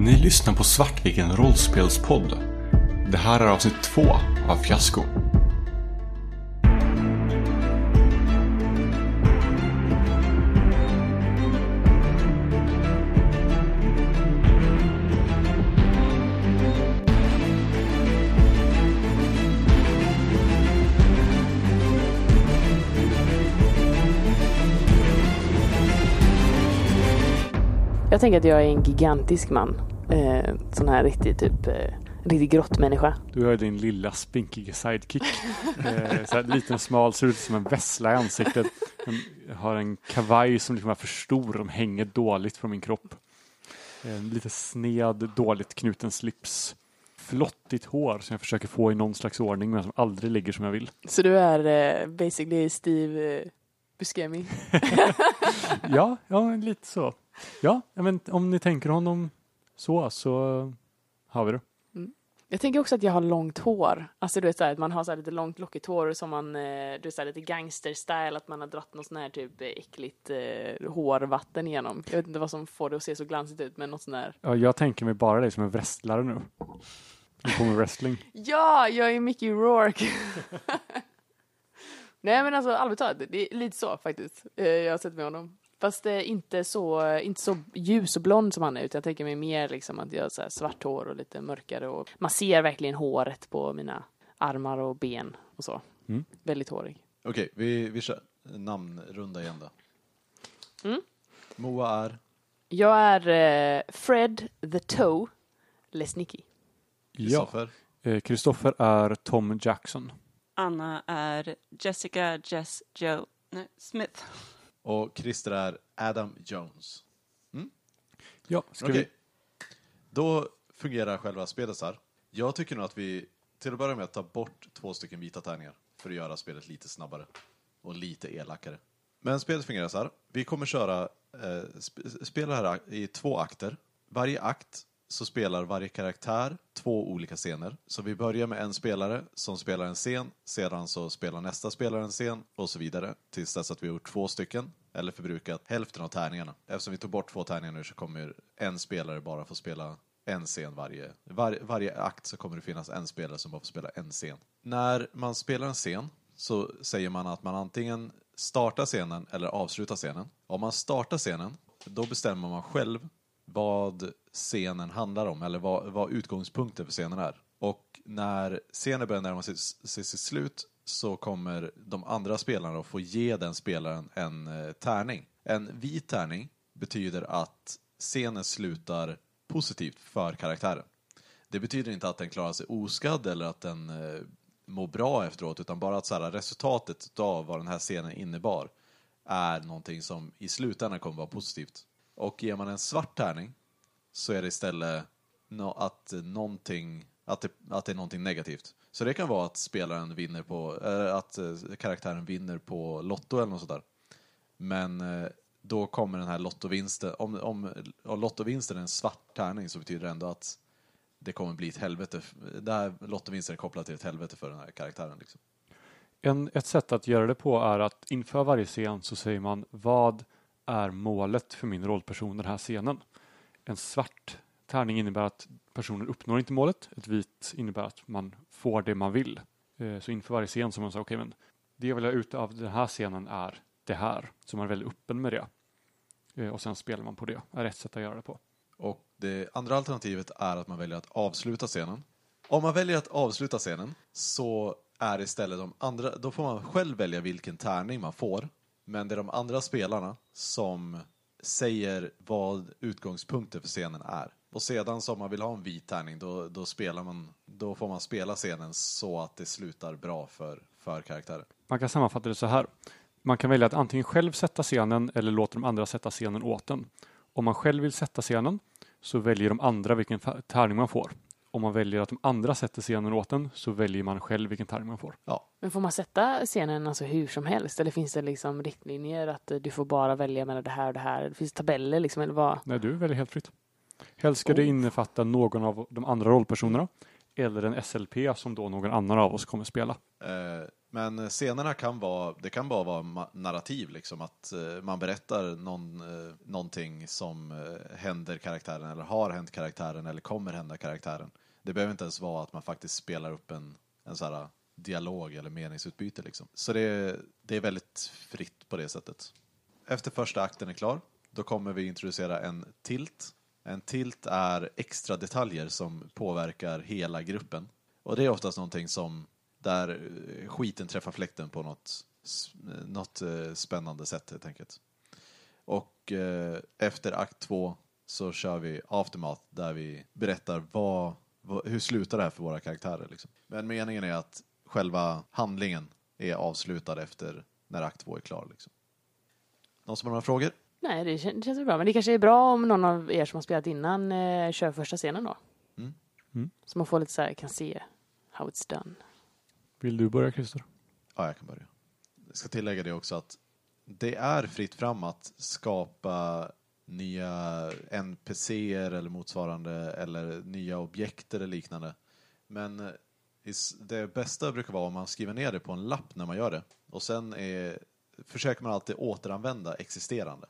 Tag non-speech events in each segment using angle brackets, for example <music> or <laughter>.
Ni lyssnar på Svartviken rollspelspodd. Det här är avsnitt två av Fiasko. Jag tänker att jag är en gigantisk man. Eh, sån här riktig typ eh, riktig grottmänniska. Du har din lilla spinkiga sidekick. <laughs> eh, så här, liten smal, ser ut som en vessla i ansiktet. Jag har en kavaj som liksom är för stor, de hänger dåligt från min kropp. En lite sned, dåligt knuten slips. Flottigt hår som jag försöker få i någon slags ordning men som aldrig ligger som jag vill. Så du är eh, basically Steve eh, Buscemi? <laughs> Ja, ja lite så. Ja, men om ni tänker honom så, så har vi det. Jag tänker också att jag har långt hår. Alltså du vet såhär att man har så här lite långt lockigt hår som man, eh, du vet såhär lite gangster-style, att man har dratt något sån här typ eh, äckligt eh, hårvatten igenom. Jag vet inte vad som får det att se så glansigt ut men något sån här. Ja, jag tänker mig bara dig som en wrestlare nu. Du kommer wrestling. <laughs> Ja, jag är Mickey Rourke! <laughs> Nej men alltså allvarligt talat, det är lite så faktiskt. Eh, jag har sett med honom. Fast eh, inte så, inte så ljus och blond som han är, utan jag tänker mig mer liksom att jag har så här svart hår och lite mörkare och man ser verkligen håret på mina armar och ben och så. Mm. Väldigt hårig. Okej, vi, vi kör namnrunda igen då. Mm. Moa är? Jag är eh, Fred the Toe Lesnicki. Ja, Kristoffer? eh, Kristoffer är Tom Jackson. Anna är Jessica Jess Joe nej, Smith. Och Christer är Adam Jones. Ja, ska Okej. vi... Då fungerar själva spelet så här. Jag tycker nog att vi till att börja med tar bort två stycken vita tärningar för att göra spelet lite snabbare och lite elakare. Men spelet fungerar så här. Vi kommer köra eh, sp spela här i två akter. Varje akt så spelar varje karaktär två olika scener. Så vi börjar med en spelare som spelar en scen, sedan så spelar nästa spelare en scen och så vidare tills dess att vi har gjort två stycken eller förbrukat hälften av tärningarna. Eftersom vi tog bort två tärningar nu så kommer en spelare bara få spela en scen varje, var, varje akt så kommer det finnas en spelare som bara får spela en scen. När man spelar en scen så säger man att man antingen startar scenen eller avslutar scenen. Om man startar scenen, då bestämmer man själv vad scenen handlar om eller vad, vad utgångspunkten för scenen är. Och när scenen börjar närma sig sig sitt slut så kommer de andra spelarna att få ge den spelaren en eh, tärning. En vit tärning betyder att scenen slutar positivt för karaktären. Det betyder inte att den klarar sig oskadd eller att den eh, mår bra efteråt utan bara att så här, resultatet av vad den här scenen innebar är någonting som i slutändan kommer vara positivt. Och ger man en svart tärning så är det istället no att någonting, att det, att det är någonting negativt. Så det kan vara att spelaren vinner på, äh, att eh, karaktären vinner på Lotto eller något sådär. Men eh, då kommer den här lottovinsten, om, om, om lottovinsten är en svart tärning så betyder det ändå att det kommer bli ett helvete. Det här lottovinsten är kopplad till ett helvete för den här karaktären. Liksom. En, ett sätt att göra det på är att inför varje scen så säger man vad är målet för min rollperson den här scenen? En svart tärning innebär att personen uppnår inte målet. Ett vit innebär att man får det man vill. Eh, så inför varje scen så man säger okej men det jag vill ha ut av den här scenen är det här. Så man är väldigt öppen med det. Eh, och sen spelar man på det. är ett sätt att göra det på. Och det andra alternativet är att man väljer att avsluta scenen. Om man väljer att avsluta scenen så är det istället de andra, då får man själv välja vilken tärning man får. Men det är de andra spelarna som säger vad utgångspunkten för scenen är. Och sedan så om man vill ha en vit tärning då, då, spelar man, då får man spela scenen så att det slutar bra för, för karaktären. Man kan sammanfatta det så här. Man kan välja att antingen själv sätta scenen eller låta de andra sätta scenen åt en. Om man själv vill sätta scenen så väljer de andra vilken tärning man får. Om man väljer att de andra sätter scenen åt den så väljer man själv vilken tärning man får. Ja, Men får man sätta scenen alltså hur som helst? Eller finns det liksom riktlinjer att eh, du får bara välja mellan det här och det här? Det finns tabeller liksom, eller vad? Nej, du väljer helt fritt. Helst ska det Oh. innefatta någon av de andra rollpersonerna eller en SLP som då någon annan av oss kommer spela. eh, Men scenerna kan vara, det kan bara vara narrativ, liksom att eh, man berättar någon, eh, någonting som eh, händer karaktären eller har hänt karaktären eller kommer hända karaktären. Det behöver inte ens vara att man faktiskt spelar upp en, en så här äh, dialog eller meningsutbyte liksom. Så det, det är väldigt fritt på det sättet. Efter första akten är klar, då kommer vi introducera en tilt. En tilt är extra detaljer som påverkar hela gruppen. Och det är oftast någonting som där äh, skiten träffar fläkten på något, äh, något spännande sätt helt enkelt. Och eh, efter akt två så kör vi aftermath där vi berättar vad, hur slutar det här för våra karaktärer. Liksom. Men meningen är att själva handlingen är avslutad efter när akt två är klar. Liksom. Någon som har några frågor? Nej, det, kän- det känns bra. Men det kanske är bra om någon av er som har spelat innan eh, kör första scenen då. Mm. Mm. Så man får lite så här, kan se how it's done. Vill du börja Christer? Ja, jag kan börja. Jag ska tillägga det också att det är fritt fram att skapa nya NPCer eller motsvarande eller nya objekt eller liknande. Men eh, det bästa brukar vara om man skriver ner det på en lapp när man gör det. Och sen är, försöker man alltid återanvända existerande.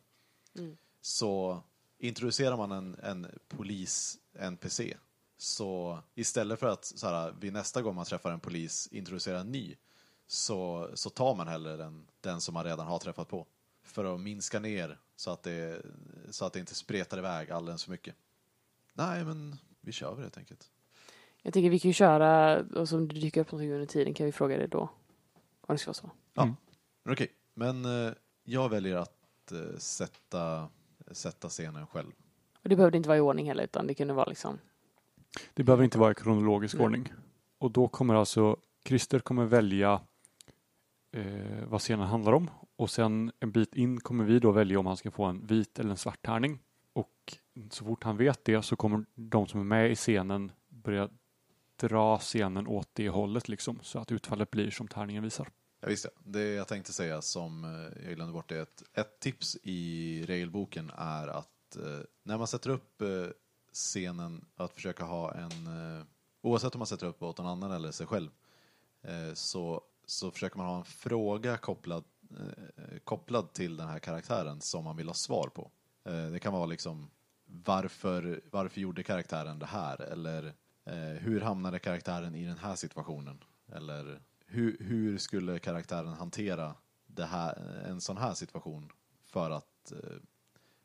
Mm. Så introducerar man en, en polis-NPC så istället för att så här, vid nästa gång man träffar en polis introducera en ny så, så tar man hellre den, den som man redan har träffat på. För att minska ner så att det, så att det inte spretar iväg alldeles för mycket. Nej, men vi kör väl helt enkelt. Jag tänker vi kan ju köra, och så om det dyker upp någonting under tiden kan vi fråga det då. Om det ska vara så. Ja, Mm. men okej. Men eh, jag väljer att eh, sätta, sätta scenen själv. Och det behövde inte vara i ordning heller, utan det kunde vara liksom... Det behöver inte vara i kronologisk Nej. ordning. Och då kommer alltså Christer kommer välja eh, vad scenen handlar om och sen en bit in kommer vi då välja om han ska få en vit eller en svart tärning. Och så fort han vet det så kommer de som är med i scenen börja dra scenen åt det hållet liksom så att utfallet blir som tärningen visar. Ja, visst ja. Det jag tänkte säga som eh, jag glömde bort är att ett tips i regelboken är att eh, när man sätter upp eh, scenen att försöka ha en, eh, oavsett om man sätter upp åt någon annan eller sig själv, eh, så, så försöker man ha en fråga kopplad, Eh, kopplad till den här karaktären som man vill ha svar på. Eh, det kan vara liksom varför, varför gjorde karaktären det här? Eller eh, hur hamnade karaktären i den här situationen? Eller hur, hur skulle karaktären hantera det här, en sån här situation för att eh,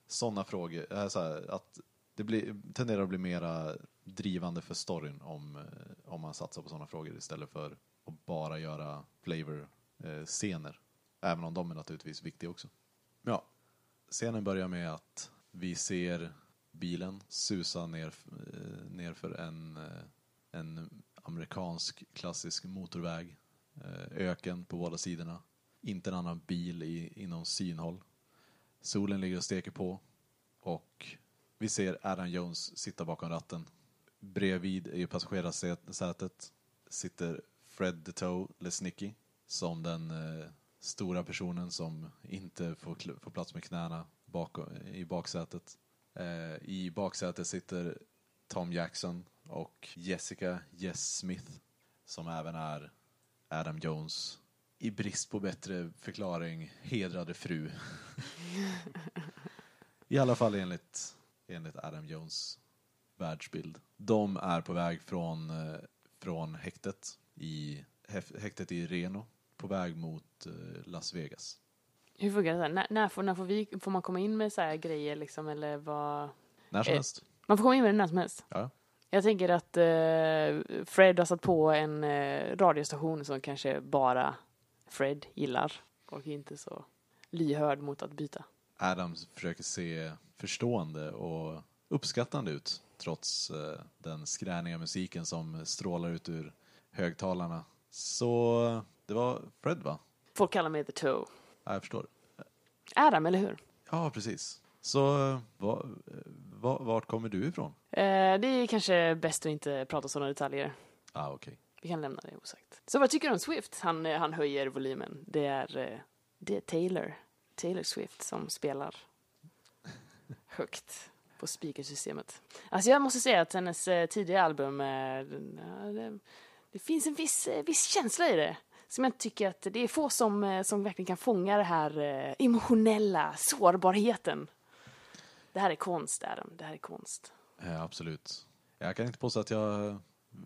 sådana frågor, eh, så här, att det blir, tenderar att bli mera drivande för storyn om, eh, om man satsar på sådana frågor istället för att bara göra flavor-scener. Eh, Även om de är naturligtvis viktiga också. Ja, scenen börjar med att vi ser bilen susa ner, eh, ner för en, eh, en amerikansk klassisk motorväg. Eh, öken på båda sidorna. Inte en annan bil i, inom synhåll. Solen ligger och steker på. Och vi ser Adam Jones sitta bakom ratten. Bredvid i passagerarsätet sitter Fred DeToe Lesnicki som den eh, stora personen som inte får, får plats med knäna bak, i baksätet. Eh, I baksätet sitter Tom Jackson och Jessica Jess Smith som även är Adam Jones i brist på bättre förklaring hedrade fru. <laughs> I alla fall enligt, enligt Adam Jones världsbild. De är på väg från, eh, från häktet i, häktet i Reno på väg mot eh, Las Vegas. Hur funkar det? Så? När, när, får, när får, vi, får man komma in med så här grejer liksom, eller vad? När som Eh, helst. Man får komma in med det när som helst. Ja. Jag tänker att eh, Fred har satt på en eh, radiostation som kanske bara Fred gillar och inte så lyhörd mot att byta. Adams försöker se förstående och uppskattande ut trots eh, den skräniga musiken som strålar ut ur högtalarna. Så det var Fred va? Folk kallar mig The Toe. Ja, jag förstår. Adam, eller hur? Ja, precis. Så va, va, vart kommer du ifrån? Eh, det är kanske bäst att inte prata sådana detaljer. Ah, okej. Vi kan lämna det osagt. Så vad tycker du om Swift? Han, eh, han höjer volymen. Det är, eh, det är Taylor. Taylor Swift som spelar <laughs> högt på speakersystemet. Alltså jag måste säga att hennes eh, tidiga album, det, det finns en viss, viss känsla i det. Som jag tycker att det är få som, eh, som verkligen kan fånga det här eh, emotionella sårbarheten. Det här är konst, Adam. Det här är konst. Eh, absolut. Jag kan inte påstå att jag...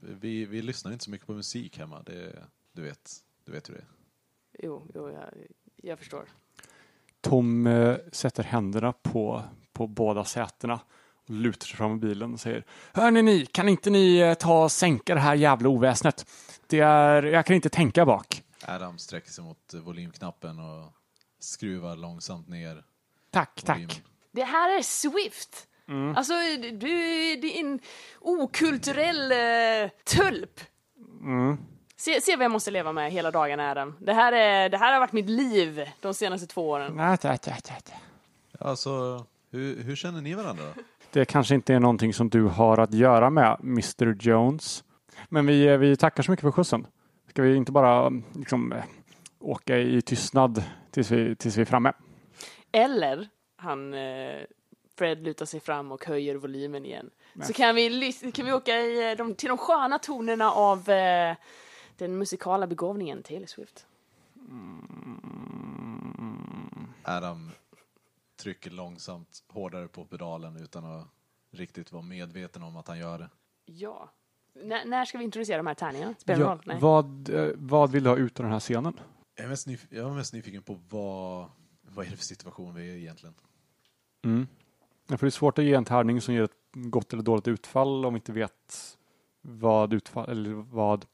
Vi, vi lyssnar inte så mycket på musik hemma. Det, du, vet, du vet hur det är. Jo, jo jag, jag förstår. Tom sätter händerna på, på båda sätena lutar sig fram i bilen och säger Hörni ni, kan inte ni eh, ta och sänka det här jävla oväsnet? Det är, jag kan inte tänka bak. Adam sträcker sig mot eh, volymknappen och skruvar långsamt ner Tack, volymen. tack. Det här är Swift! Alltså, du det är en okulturell uh, tulp. Se, se vad jag måste leva med hela dagarna, Adam. Det här, är, det här har varit mitt liv de senaste två åren. Alltså, hur, hur känner ni varandra då? Det kanske inte är någonting som du har att göra med, Mr Jones. Men vi, eh, vi tackar så mycket för skjutsen. Ska vi inte bara liksom, eh, åka i tystnad tills vi, tills vi är framme? Eller han, eh, Fred lutar sig fram och höjer volymen igen. Så kan vi, kan vi åka i, de, till de sköna tonerna av eh, den musikala begåvningen Taylor Swift. Adam trycker långsamt hårdare på pedalen utan att riktigt vara medveten om att han gör det. Ja. N- när ska vi introducera de här tärningarna? Spelar Ja, roll? Nej. vad, eh, vad vill du ha ut av den här scenen? Jag är mest, nyf- jag är mest nyfiken på vad, vad är det för situation vi är i egentligen? Mm. Ja, för det är svårt att ge en tärning som ger ett gott eller dåligt utfall om vi inte vet vad, utfall, eller vad,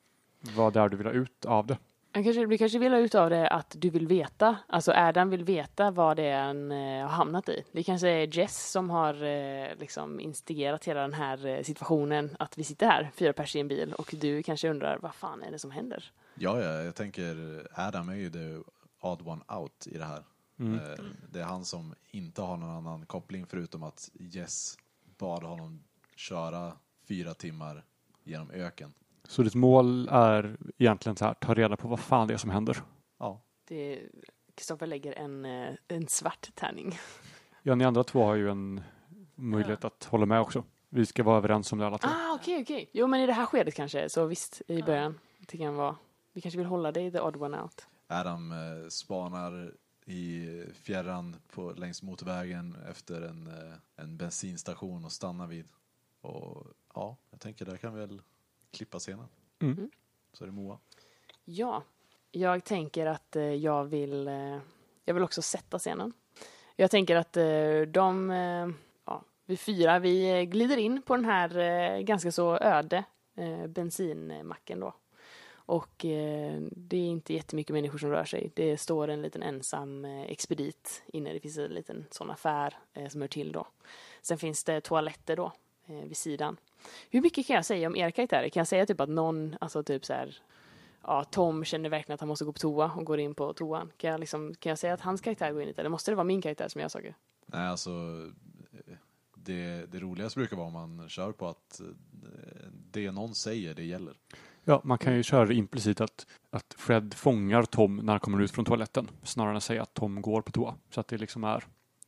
vad det är du vill ha ut av det. Kanske, vi kanske vill ha ut av det att du vill veta, alltså Adam vill veta vad det är han eh, har hamnat i. Det kanske är Jess som har eh, liksom instigerat hela den här eh, situationen, att vi sitter här, fyra pers i en bil, och du kanske undrar vad fan är det som händer? Ja, ja, jag tänker Adam är ju the odd one out i det här. Eh, Det är han som inte har någon annan koppling förutom att Jess bad honom köra fyra timmar genom öken. Så ditt mål är egentligen så här, ta reda på vad fan det är som händer. Ja, Kristoffer lägger en, eh, en svart tärning. Ja, ni andra två har ju en möjlighet att hålla med också. Vi ska vara överens om det alla tre. Ah, okej, okej. Jo, men i det här skedet kanske, så visst, i början. Det kan vara, vi kanske vill hålla dig the odd one out. Adam eh, spanar i fjärran på, längs motorvägen efter en, eh, en bensinstation och stannar vid. Och ja, jag tänker där kan vi väl klippa scenen. Mm. Så är det Moa. Ja, jag tänker att eh, jag vill, eh, jag vill också sätta scenen. Jag tänker att eh, de, ja, vi fyra, vi glider in på den här ganska så öde bensinmacken då. Och eh, det är inte jättemycket människor som rör sig. Det står en liten ensam eh, expedit inne. Det finns en liten sån affär eh, som hör till då. Sen finns det toaletter då eh, vid sidan. Hur mycket kan jag säga om era karaktärer? Kan jag säga typ att någon, alltså typ så här, ja, Tom känner verkligen att han måste gå på toa och går in på toan. Kan jag, liksom, kan jag säga att hans karaktär går in dit? Eller måste det vara min karaktär som gör saker? Nej, alltså det, det roligaste brukar vara om man kör på att eh, det någon säger, det gäller. Ja, man kan ju köra implicit att, att Fred fångar Tom när han kommer ut från toaletten snarare än att säga att Tom går på toa. Så att det liksom är,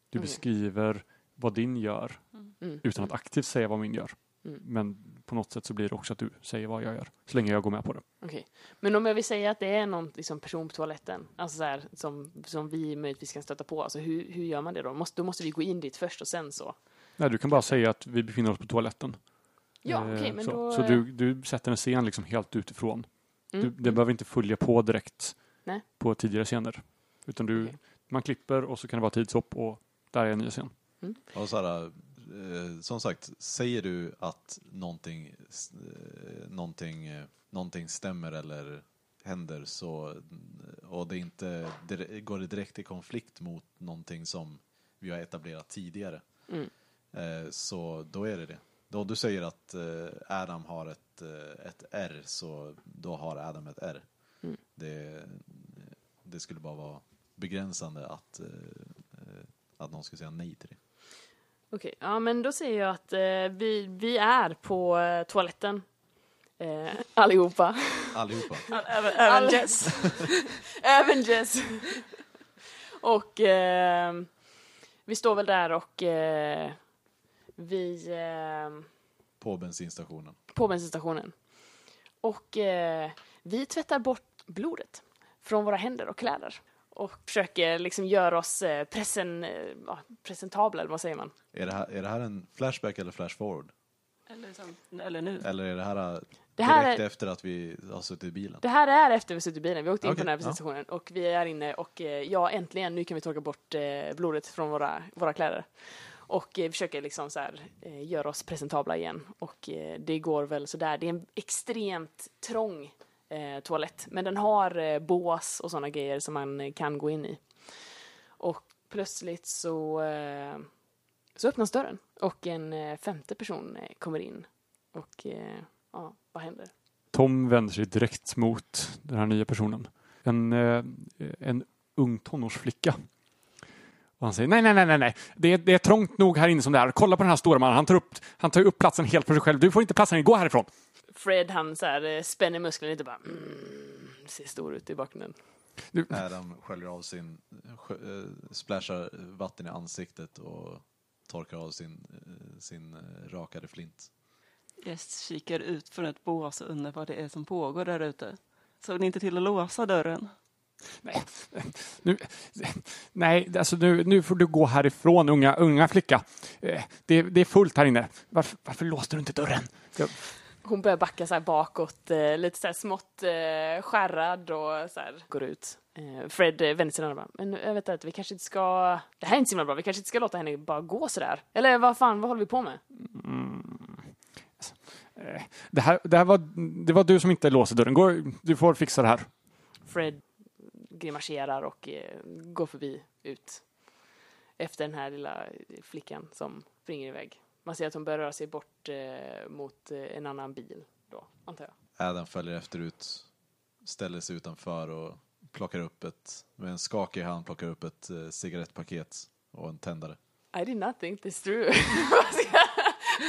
du Okej. beskriver vad din gör Mm. utan att aktivt säga vad min gör. Mm. Men på något sätt så blir det också att du säger vad jag gör. Så länge jag går med på det. Okej. Men om jag vill säga att det är någon liksom, person på toaletten, alltså så här, som, som vi möjligtvis kan stöta på, alltså hur, hur gör man det då? Måste, då måste vi gå in dit först och sen så? Nej, du kan bara säga att vi befinner oss på toaletten. Ja, Eh, okej, men så då... så du, du sätter en scen liksom helt utifrån. Mm, Du, det mm. behöver inte följa på direkt Nej. på tidigare scener. Utan du, Okej. man klipper och så kan det vara tidshopp och där är en ny scen. Och så här, som sagt, säger du att någonting, eh, någonting, eh, någonting stämmer eller händer så, och det inte går det direkt i konflikt mot någonting som vi har etablerat tidigare, Mm. eh, så då är det det. Då du säger att eh, Adam har ett, eh, ett R, så då har Adam ett R. Mm. Det, det skulle bara vara begränsande att, eh, eh, att någon skulle säga nej till det. Okej, ja men då säger jag att eh, vi, vi är på eh, toaletten. Eh, allihopa. Allihopa. Även, <laughs> All- även Jess. <laughs> Även Jess. och eh, vi står väl där och eh, vi... Eh, På bensinstationen. på bensinstationen. Och eh, vi tvättar bort blodet från våra händer och kläder. Och försöker liksom göra oss eh, presen, eh, ja, presentabla, eller vad säger man? Är det, här, är det här en flashback eller flash forward? Eller, som, eller nu. Eller är det här direkt Det här är- efter att vi har suttit i bilen? Det här är efter vi suttit i bilen. Vi åkte in Okej, på den här ja. bensinstationen och vi är inne och eh, ja, äntligen, nu kan vi torka bort eh, blodet från våra, våra kläder. Och eh, försöker liksom så här, eh, göra oss presentabla igen. Och eh, det går väl sådär. Det är en extremt trång eh, toalett. Men den har eh, bås och sådana grejer som man eh, kan gå in i. Och plötsligt så, eh, så öppnas dörren och en eh, femte person eh, kommer in. Och eh, ja, vad händer? Tom vänder sig direkt mot den här nya personen. En, eh, en ung tonårsflicka. Och han säger nej, nej, nej, nej, nej. Det är, det är trångt nog här inne som det är. Kolla på den här stora mannen. Han tar upp, han tar upp platsen helt för sig själv. Du får inte platsen. Gå härifrån. Fred han så här, eh, spänner musklerna lite bara mm, ser stor ut i bakgrunden. Adam sköljer av sin, eh, splashar vatten i ansiktet och torkar av sin, eh, sin rakade flint. Yes kikar ut från ett bås och undrar vad det är som pågår där ute. Såg ni inte till att låsa dörren? <laughs> Nu, nej, alltså nu, nu får du gå härifrån, unga, unga flicka. Det, det är fullt här inne. Varför, varför låste du inte dörren? Jag, Hon börjar backa så bakåt, eh, lite så här smått eh, skärrad och så här går ut. Eh, Fred eh, vänder sig och bara, men jag vet att vi kanske inte ska, det här är inte så himla bra, vi kanske inte ska låta henne bara gå så där. Eller vad fan, vad håller vi på med? det, här, det, här var, det var du som inte låste dörren. Gå, du får fixa det här. Fred grimaserar och eh, går förbi ut efter den här lilla flickan som springer iväg. Man ser att hon börjar röra sig bort eh, mot eh, en annan bil då, antar jag. Adam följer efter ut, ställer sig utanför och plockar upp ett, med en skakig hand plockar upp ett eh, cigarettpaket och en tändare. I did not think this through. <laughs> vad, ska,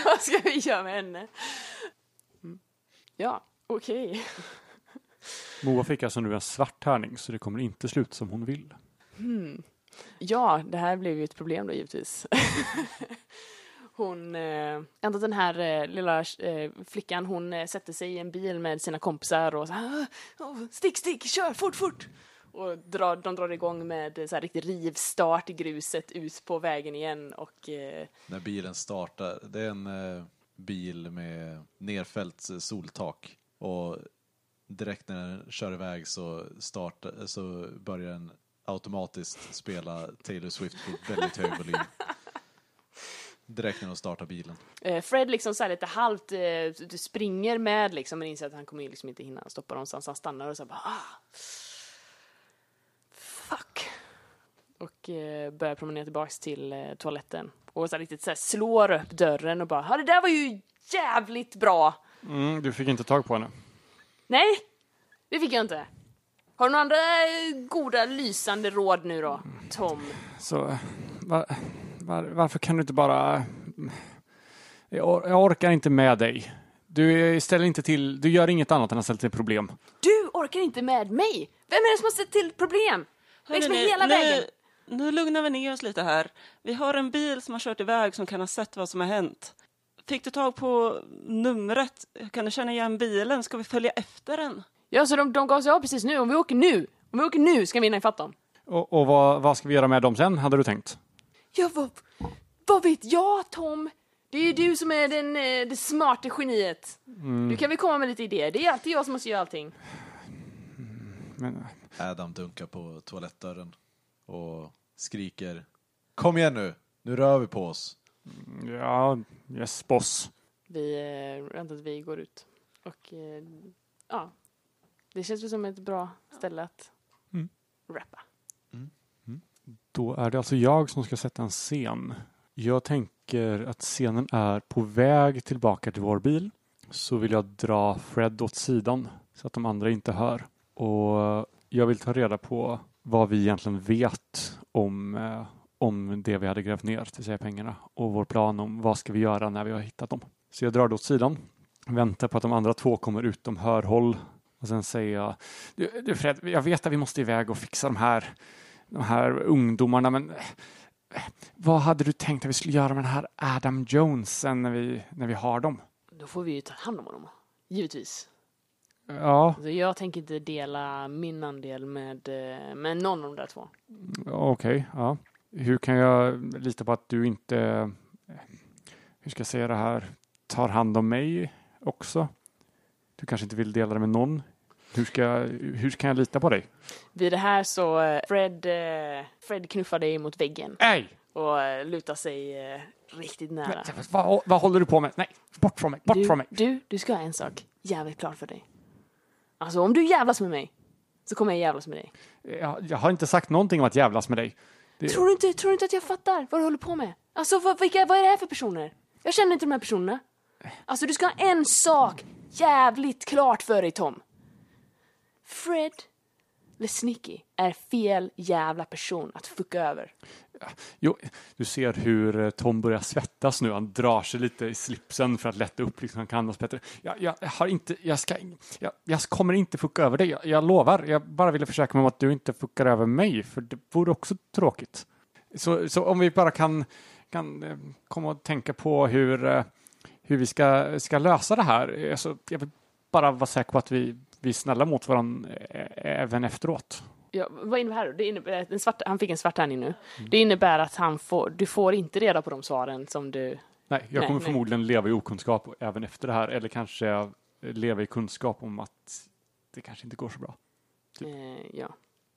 vad ska vi göra med henne? Mm. Ja, okej. Moa fick alltså nu en svart tärning så det kommer inte sluta som hon vill. Ja, det här blev ju ett problem då givetvis. <laughs> Hon, eh, ändå den här eh, lilla eh, flickan, hon eh, sätter sig i en bil med sina kompisar och så här, "Ah, oh, stick, stick, kör, fort, fort! Och drar, de drar igång med eh, så här riktig rivstart i gruset ut på vägen igen och eh, När bilen startar, det är en eh, bil med nerfällt soltak och direkt när den kör iväg så, startar, så börjar den automatiskt spela Taylor Swift på väldigt hög volym. <laughs> Direkt när de startar bilen. Eh, Fred liksom så här lite halvt eh, springer med liksom men inser att han kommer liksom inte hinna stoppa någonstans. Han stannar och så bara ah. Fuck. Och eh, börjar promenera tillbaks till eh, toaletten. Och så här riktigt så här slår upp dörren och bara det där var ju jävligt bra. Mm, du fick inte tag på henne. Nej, det fick jag inte. Har du några andra goda lysande råd nu då, Tom? Så var, var, varför kan du inte bara... Jag, or- jag orkar inte med dig. Du ställer inte till, du gör inget annat än att ställa till problem. Du orkar inte med mig! Vem är det som har sett till problem? Med Hörrni, hela nu, vägen. Nu lugnar vi ner oss lite här. Vi har en bil som har kört iväg som kan ha sett vad som har hänt. Fick du tag på numret? Kan du känna igen bilen? Ska vi följa efter den? Ja, så de, de gav sig av precis nu. Om vi åker nu, om vi åker nu ska vi hinna ifatt dem. Och, och vad, vad ska vi göra med dem sen, hade du tänkt? Ja, vad, vad vet jag, Tom? Det är ju du som är den, eh, det smarta geniet. Du kan väl komma med lite idéer. Det är alltid jag som måste göra allting. Men, Adam dunkar på toalettdörren och skriker Kom igen nu! Nu rör vi på oss! ja, yes boss. Vi eh, väntar att vi går ut. Och eh, ja, det känns väl som ett bra ställe att Mm. rappa. Då är det alltså jag som ska sätta en scen. Jag tänker att scenen är på väg tillbaka till vår bil. Så vill jag dra Fred åt sidan så att de andra inte hör. Och jag vill ta reda på vad vi egentligen vet om, eh, om det vi hade grävt ner, det vill säga pengarna. Och vår plan om vad ska vi göra när vi har hittat dem. Så jag drar det åt sidan. Väntar på att de andra två kommer utom hörhåll. Och sen säger jag, du, du Fred, jag vet att vi måste iväg och fixa de här de här ungdomarna, men eh, vad hade du tänkt att vi skulle göra med den här Adam Jones sen när vi, när vi har dem? Då får vi ju ta hand om honom. Givetvis. Ja, Alltså jag tänker inte dela min andel med, eh, med någon av de där två. okej. ja. Hur kan jag lita på att du inte, eh, hur ska jag säga det här, tar hand om mig också? Du kanske inte vill dela det med någon? Hur, ska hur kan jag lita på dig? Vid det här så eh, Fred, eh, Fred knuffar dig mot väggen Nej! och eh, lutar sig riktigt nära. Vad, vad håller du på med? Nej, bort från mig, bort Du, från mig! du, du ska ha en sak jävligt klar för dig. Alltså om du jävlas med mig så kommer jag jävlas med dig. Jag, jag har inte sagt någonting om att jävlas med dig. Det, Tror du inte, tror du inte att jag fattar vad du håller på med? Alltså vad, vilka, vad är det här för personer? Jag känner inte de här personerna. Alltså du ska ha en sak jävligt klart för dig Tom. Fred Lesnicki är fel jävla person att fucka över. Jo, du ser hur eh, Tom börjar svettas nu. Han drar sig lite i slipsen för att lätta upp liksom han kan andas bättre. Jag, jag, har inte, jag ska, jag, jag kommer inte fucka över dig. Jag, jag lovar. Jag bara ville försäkra mig om att du inte fuckar över mig, för det vore också tråkigt. Så, så om vi bara kan, kan eh, komma och tänka på hur, eh, hur vi ska, ska lösa det här. Alltså, jag vill bara vara säker på att vi, vi är snälla mot varandra även efteråt. Ja, vad innebär det? Det innebär en svart, han fick en svart tärning nu. Det innebär att han får, du får inte reda på de svaren som du... Nej, jag Nej, kommer nej. förmodligen leva i okunskap även efter det här. Eller kanske leva i kunskap om att det kanske inte går så bra. Typ. Eh, ja.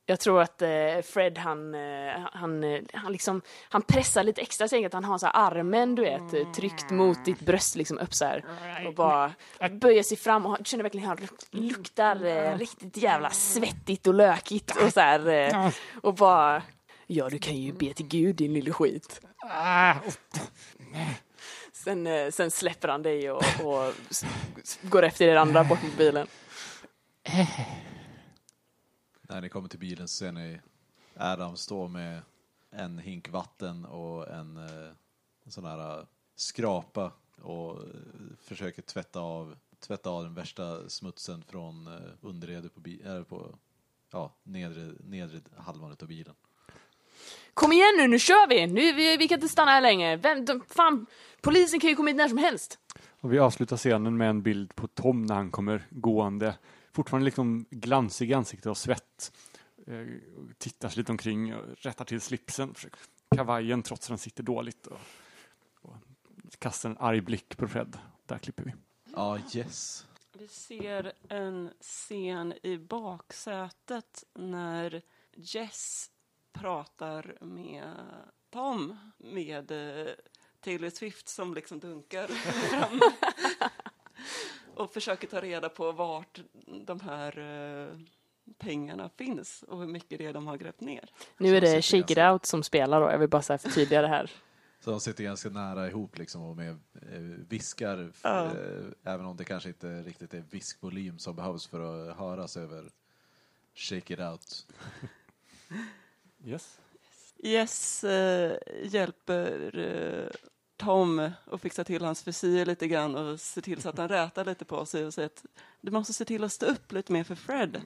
Jag tror att eh, Fred han, eh, han, eh, han, liksom, han pressar lite extra, så att han har så armen du vet eh, tryckt mot ditt bröst liksom upp så här och bara böjer sig fram och känner verkligen hur han luk- luktar eh, riktigt jävla svettigt och lökigt och så här och bara Ja, du kan ju be till Gud din lille skit. Ah, Sen, sen släpper han dig och, och går efter er andra bort mot bilen. När ni kommer till bilen så ser ni Adam stå med en hink vatten och en, eh, en sån här eh, skrapa och eh, försöker tvätta av, tvätta av den värsta smutsen från underredet på, bi- eller på ja, nedre, nedre halvan av bilen. Kom igen nu, nu kör vi! Nu, vi, vi kan inte stanna här längre. Vem, de, fan, polisen kan ju komma hit när som helst. och vi avslutar scenen med en bild på Tom när han kommer gående. Fortfarande liksom glansig i ansiktet av svett. Eh, tittar sig lite omkring och rättar till slipsen. försöker- Kavajen trots att den sitter dåligt. Och, och kastar en arg blick på Fred. Där klipper vi. Ja, yes. Vi ser en scen i baksätet när Jess pratar med Tom med eh, Taylor Swift som liksom dunkar fram <laughs> <laughs> och försöker ta reda på vart de här eh, pengarna finns och hur mycket det är de har grävt ner. Nu är det Shake It Out som spelar då. Jag vill bara så här förtydliga det här. Så de sitter ganska nära ihop liksom och med eh, viskar, Ja. eh, även om det kanske inte riktigt är viskvolym som behövs för att höras över Shake It Out. Yes. Jess eh, hjälper eh, Tom att fixa till hans frisyr lite grann och se till så att han rätar lite på sig och säger att du måste se till att stå upp lite mer för Fred.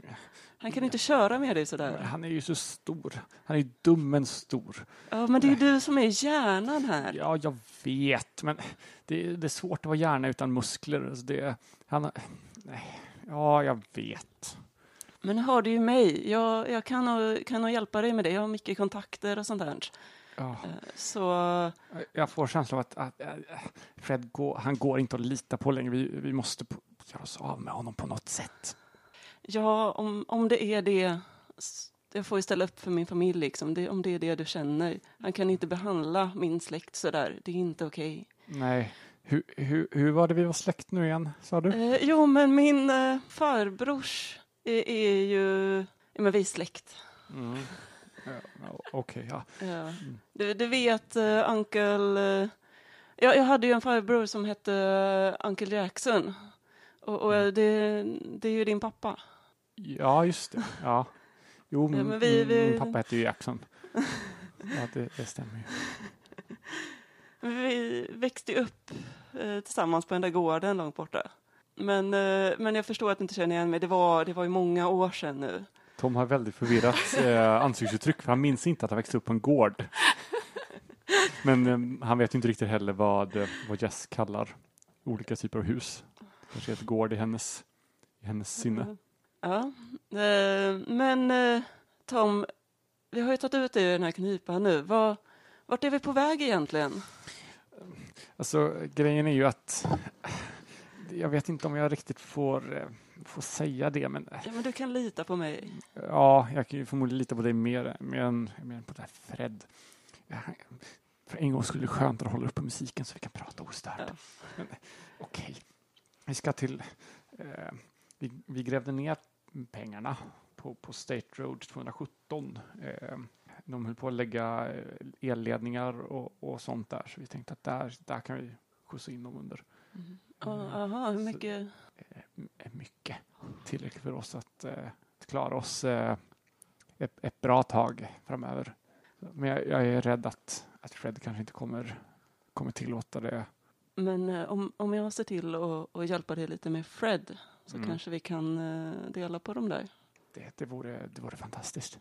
Han kan inte köra med dig sådär. Han är ju så stor. Han är ju dum men stor. Ja, men det är ju du som är hjärnan här. Ja, jag vet, men det, det är svårt att vara hjärna utan muskler. Det, han, nej, ja, jag vet. Men har du ju mig. Jag, jag kan, nog, kan nog hjälpa dig med det. Jag har mycket kontakter och sånt där. Eh, Så jag får känslan av att, att, att Fred går, han går inte att lita på längre. Vi, vi måste på, göra oss av med honom på något sätt. ja, om, om det är det jag får ju ställa upp för min familj liksom. Det, om det är det du känner. Han kan inte behandla min släkt sådär. Det är inte okej. Nej, hur, hur, hur var det vi var släkt nu igen, sa du? Eh, jo, men min eh, farbrors är, är ju... Ja, men vi är släkt. Mm. Okej, ja. Ja. Du, du vet, uh, Uncle... eh, jag, jag hade ju en farbror som hette uh, Uncle Jackson. Och, och eh, det, det är ju din pappa. Ja, just det. Ja. Jo, Ja, min, men vi- vi- min pappa heter ju Jackson. Ja, det, det stämmer ju. Vi växte upp eh, tillsammans på den där gården långt borta. Men, eh, men jag förstår att du inte känner igen mig. Det var, det var ju många år sedan nu. Tom har väldigt förvirrat eh, ansiktsuttryck för han minns inte att han växte upp på en gård. Men eh, han vet inte riktigt heller vad, eh, vad Jess kallar olika typer av hus. Kanske ett gård i hennes, i hennes sinne. Ja, eh, men eh, Tom, vi har ju tagit ut dig ur den här knipan nu. Var, vart är vi på väg egentligen? Alltså grejen är ju att jag vet inte om jag riktigt får, får säga det, men Ja, men du kan lita på mig. ja, jag kan ju förmodligen lita på dig mer, mer, än, mer än på det här Fred. För en gång skulle det skönt att hålla uppe musiken så vi kan prata ostört. Ja. Men okej, vi ska till... Eh, vi, vi grävde ner pengarna på, på State Road 217. Eh, de höll på att lägga eh, elledningar och, och sånt där, så vi tänkte att där, där kan vi skjutsa in dem under. Ja, Aha, hur Så- mycket? eh, m- mycket. Tillräckligt för oss att, eh, att klara oss eh, ett, ett bra tag framöver. Men jag, jag är rädd att, att Fred kanske inte kommer, kommer tillåta det. Men eh, om, om jag ser till att hjälpa dig lite med Fred så Mm. kanske vi kan eh, dela på dem där. Det, det, vore, det vore fantastiskt.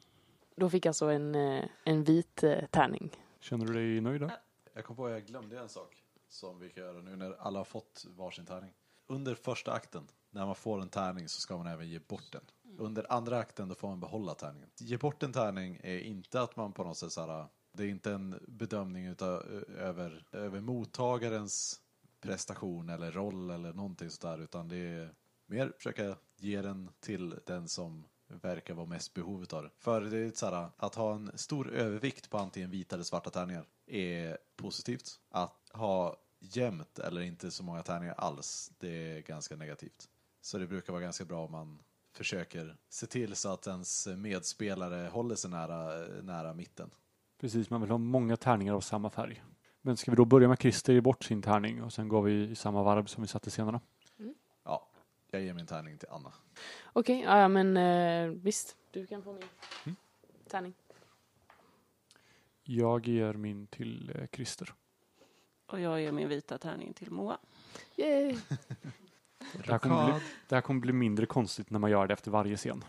Då fick alltså en, eh, en vit eh, tärning. Känner du dig nöjd då? Jag kom på att jag glömde en sak som vi kan göra nu när alla har fått varsin tärning. Under första akten, när man får en tärning så ska man även ge bort den. Under andra akten då får man behålla tärningen. Ge bort en tärning är inte att man på något sätt så här, det är inte en bedömning utav, över, över mottagarens prestation eller roll eller någonting sådär utan det är mer försöka ge den till den som verkar vara mest behovet av det. För det är så här, att ha en stor övervikt på antingen vita eller svarta tärningar är positivt. Att ha jämnt eller inte så många tärningar alls, det är ganska negativt. Så det brukar vara ganska bra om man försöker se till så att ens medspelare håller sig nära, nära mitten. Precis, man vill ha många tärningar av samma färg. Men ska vi då börja med Christer ge bort sin tärning och sen går vi i samma varv som vi satte senare? Ja, jag ger min tärning till Anna. Okej, ja men eh, visst. Du kan få min Mm. tärning. Jag ger min till eh, Christer. Och jag ger min vita tärning till Moa. Yay! <laughs> Det här, kommer bli, det här kommer bli mindre konstigt när man gör det efter varje scen.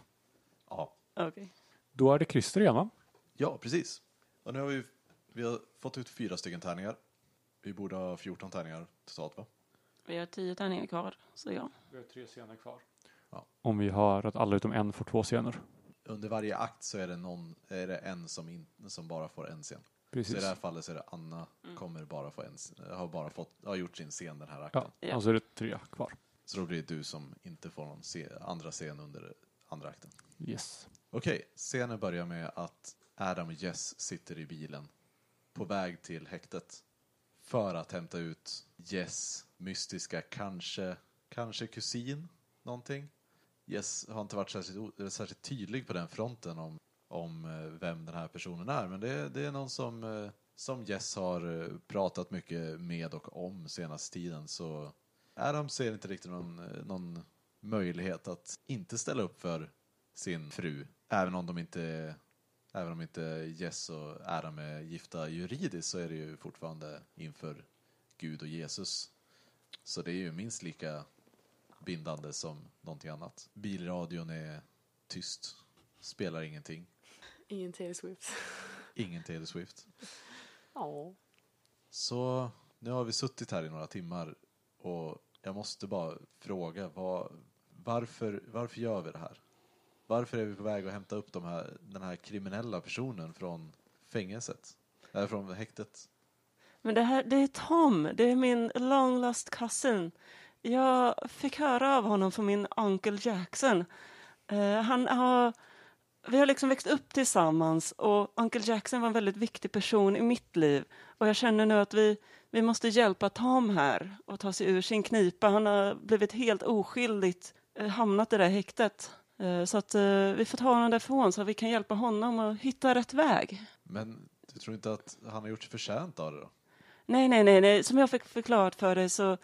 Ja, Okej. Då är det Christer igen va? ja precis. Och nu har vi, vi har fått ut fyra stycken tärningar. Vi borde ha 14 tärningar totalt va? Vi har tio tärningar kvar, så ja. Vi har tre scener kvar. Ja. Om vi har att alla utom en får två scener. Under varje akt så är det, någon, är det en som, in, som bara får en scen. Så Precis. i det här fallet så är det Anna kommer bara få en, har bara fått, har gjort sin scen den här akten. Ja, Ja. och så är det tre kvar. Så då blir det du som inte får någon se, andra scen under andra akten. Yes. Okej, scenen börjar med att Adam och Jess sitter i bilen på väg till häktet för att hämta ut Jess mystiska, kanske, kanske kusin, någonting. Jess har inte varit särskilt, särskilt tydlig på den fronten om, om eh, vem den här personen är, men det, det är någon som, eh, som Jess har eh, pratat mycket med och om senaste tiden, så Adam ser inte riktigt någon, någon möjlighet att inte ställa upp för sin fru, även om de inte Även om inte Jess och Adam är gifta juridiskt så är det ju fortfarande inför Gud och Jesus. Så det är ju minst lika bindande som någonting annat. Bilradion är tyst, spelar ingenting. Ingen Taylor Swift. <laughs> Ingen Taylor Swift. Ja. Så nu har vi suttit här i några timmar och jag måste bara fråga vad, varför, varför gör vi det här? Varför är vi på väg att hämta upp de här, den här kriminella personen från fängelset? Eller från häktet? Men det här, det är Tom. Det är min long lost cousin. Jag fick höra av honom från min Uncle Jackson. Eh, han har, vi har liksom växt upp tillsammans och Uncle Jackson var en väldigt viktig person i mitt liv. Och jag känner nu att vi, vi måste hjälpa Tom här och ta sig ur sin knipa. Han har blivit helt oskyldigt eh, hamnat i det här häktet. Eh, så att eh, vi får ta honom därifrån så att vi kan hjälpa honom att hitta rätt väg. Men du tror inte att han har gjort sig förtjänt av det då? Nej, nej, nej, nej. Som jag fick förklarat för dig så,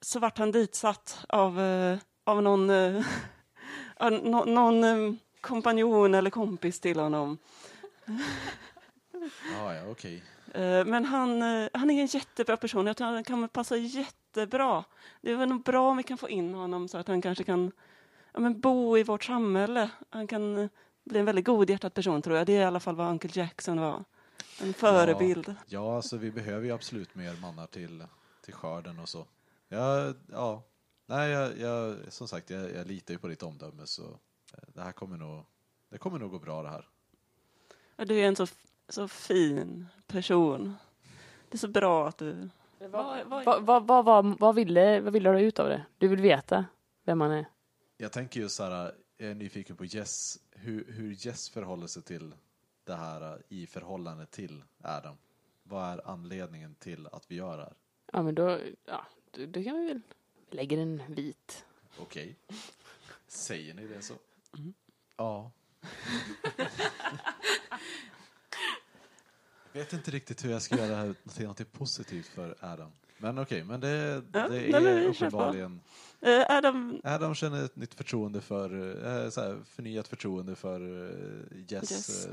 så vart han ditsatt av, eh, av någon, eh, <laughs> av nå- någon eh, kompanjon eller kompis till honom. Ja, <laughs> ja, okej. Eh, men han, eh, han är en jättebra person. Jag tror han kan passa jättebra. Det är väl nog bra om vi kan få in honom så att han kanske kan ja, men bo i vårt samhälle. Han kan eh, bli en väldigt godhjärtad person tror jag. Det är i alla fall vad Uncle Jackson var. En förebild. Ja, alltså vi behöver ju absolut mer mannar till, till skörden och så. Ja, ja, Nej, jag, jag, som sagt, jag, jag litar ju på ditt omdöme så det här kommer nog, det kommer nog gå bra det här. Ja, Du är en så, så fin person. Det är så bra att du... Vad, Vad- vad- vad, vad, ville, vad ville du ut av det? Du vill veta vem man är? Jag tänker ju så här, jag är nyfiken på Jess, hur, hur Jess förhåller sig till det här i förhållande till Adam. Vad är anledningen till att vi gör det här? Ja, men då, ja, då, då kan vi väl... Vi lägger en vit. Okej. Säger ni det så? Ja. Jag <laughs> vet inte riktigt hur jag ska göra det här till något positivt för Adam. Men okej, men det, Ja, det nej, är på. uppenbarligen... Eh, Adam, Adam känner ett nytt förtroende för, eh, så här, förnyat förtroende för eh, Jess Yes.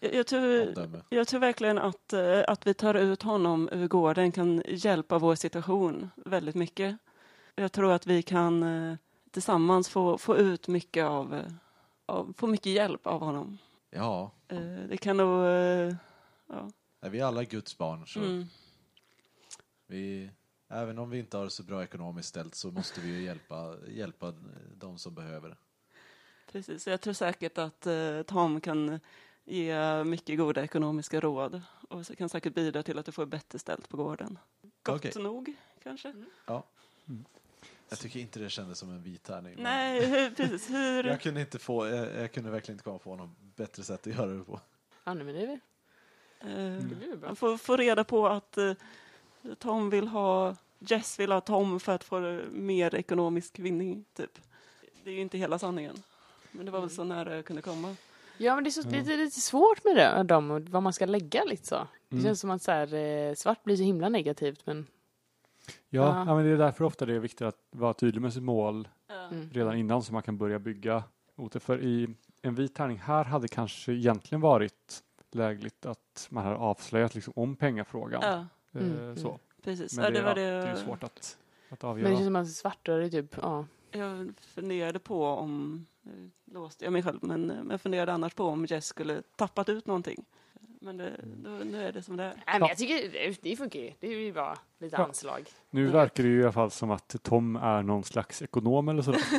jag, jag, tror, jag tror verkligen att, att vi tar ut honom ur gården kan hjälpa vår situation väldigt mycket. Jag tror att vi kan eh, tillsammans få, få ut mycket av, eh, av, få mycket hjälp av honom. Ja, Eh, Det kan nog, eh, ja. är vi alla Guds barn så Mm. vi, även om vi inte har det så bra ekonomiskt ställt så måste vi ju hjälpa, hjälpa de som behöver det. Precis, jag tror säkert att eh, Tom kan ge mycket goda ekonomiska råd och så kan säkert bidra till att du får bättre ställt på gården. Gott Okej. nog, kanske? Ja. Jag tycker inte det kändes som en vit tärning. Nej, hur, <laughs> precis. Hur, Jag kunde, inte få, jag, jag kunde verkligen inte komma på något bättre sätt att göra det på. Ja, men det är eh, det man får, får reda på att eh, Tom vill ha, Jess vill ha Tom för att få mer ekonomisk vinning, typ. Det är ju inte hela sanningen. Men det var väl så nära jag kunde komma. Ja, men det är, så, det är lite svårt med det, dem och vad man ska lägga lite så. Det Mm. känns som att så här, eh, svart blir så himla negativt, men... Ja, Ja. ja. men det är därför ofta det är viktigt att vara tydlig med sitt mål Mm. redan innan så man kan börja bygga mot det. För i en vit tärning här hade kanske egentligen varit lägligt att man hade avslöjat liksom om pengafrågan. Ja, Eh, Mm, så. precis. Men ja, det, det var det, det är svårt att, att Men det avgöra. känns som att svart då är det typ, ja. Jag funderade på om, nu låste jag mig själv, men men jag funderade annars på om Jess skulle tappat ut någonting. Men det, då, nu är det som det är. Nej, men Ja. jag tycker det, det funkar ju. Det är ju bara lite Ja. anslag. Nu verkar det ju i alla fall som att Tom är någon slags ekonom eller sådär. <laughs>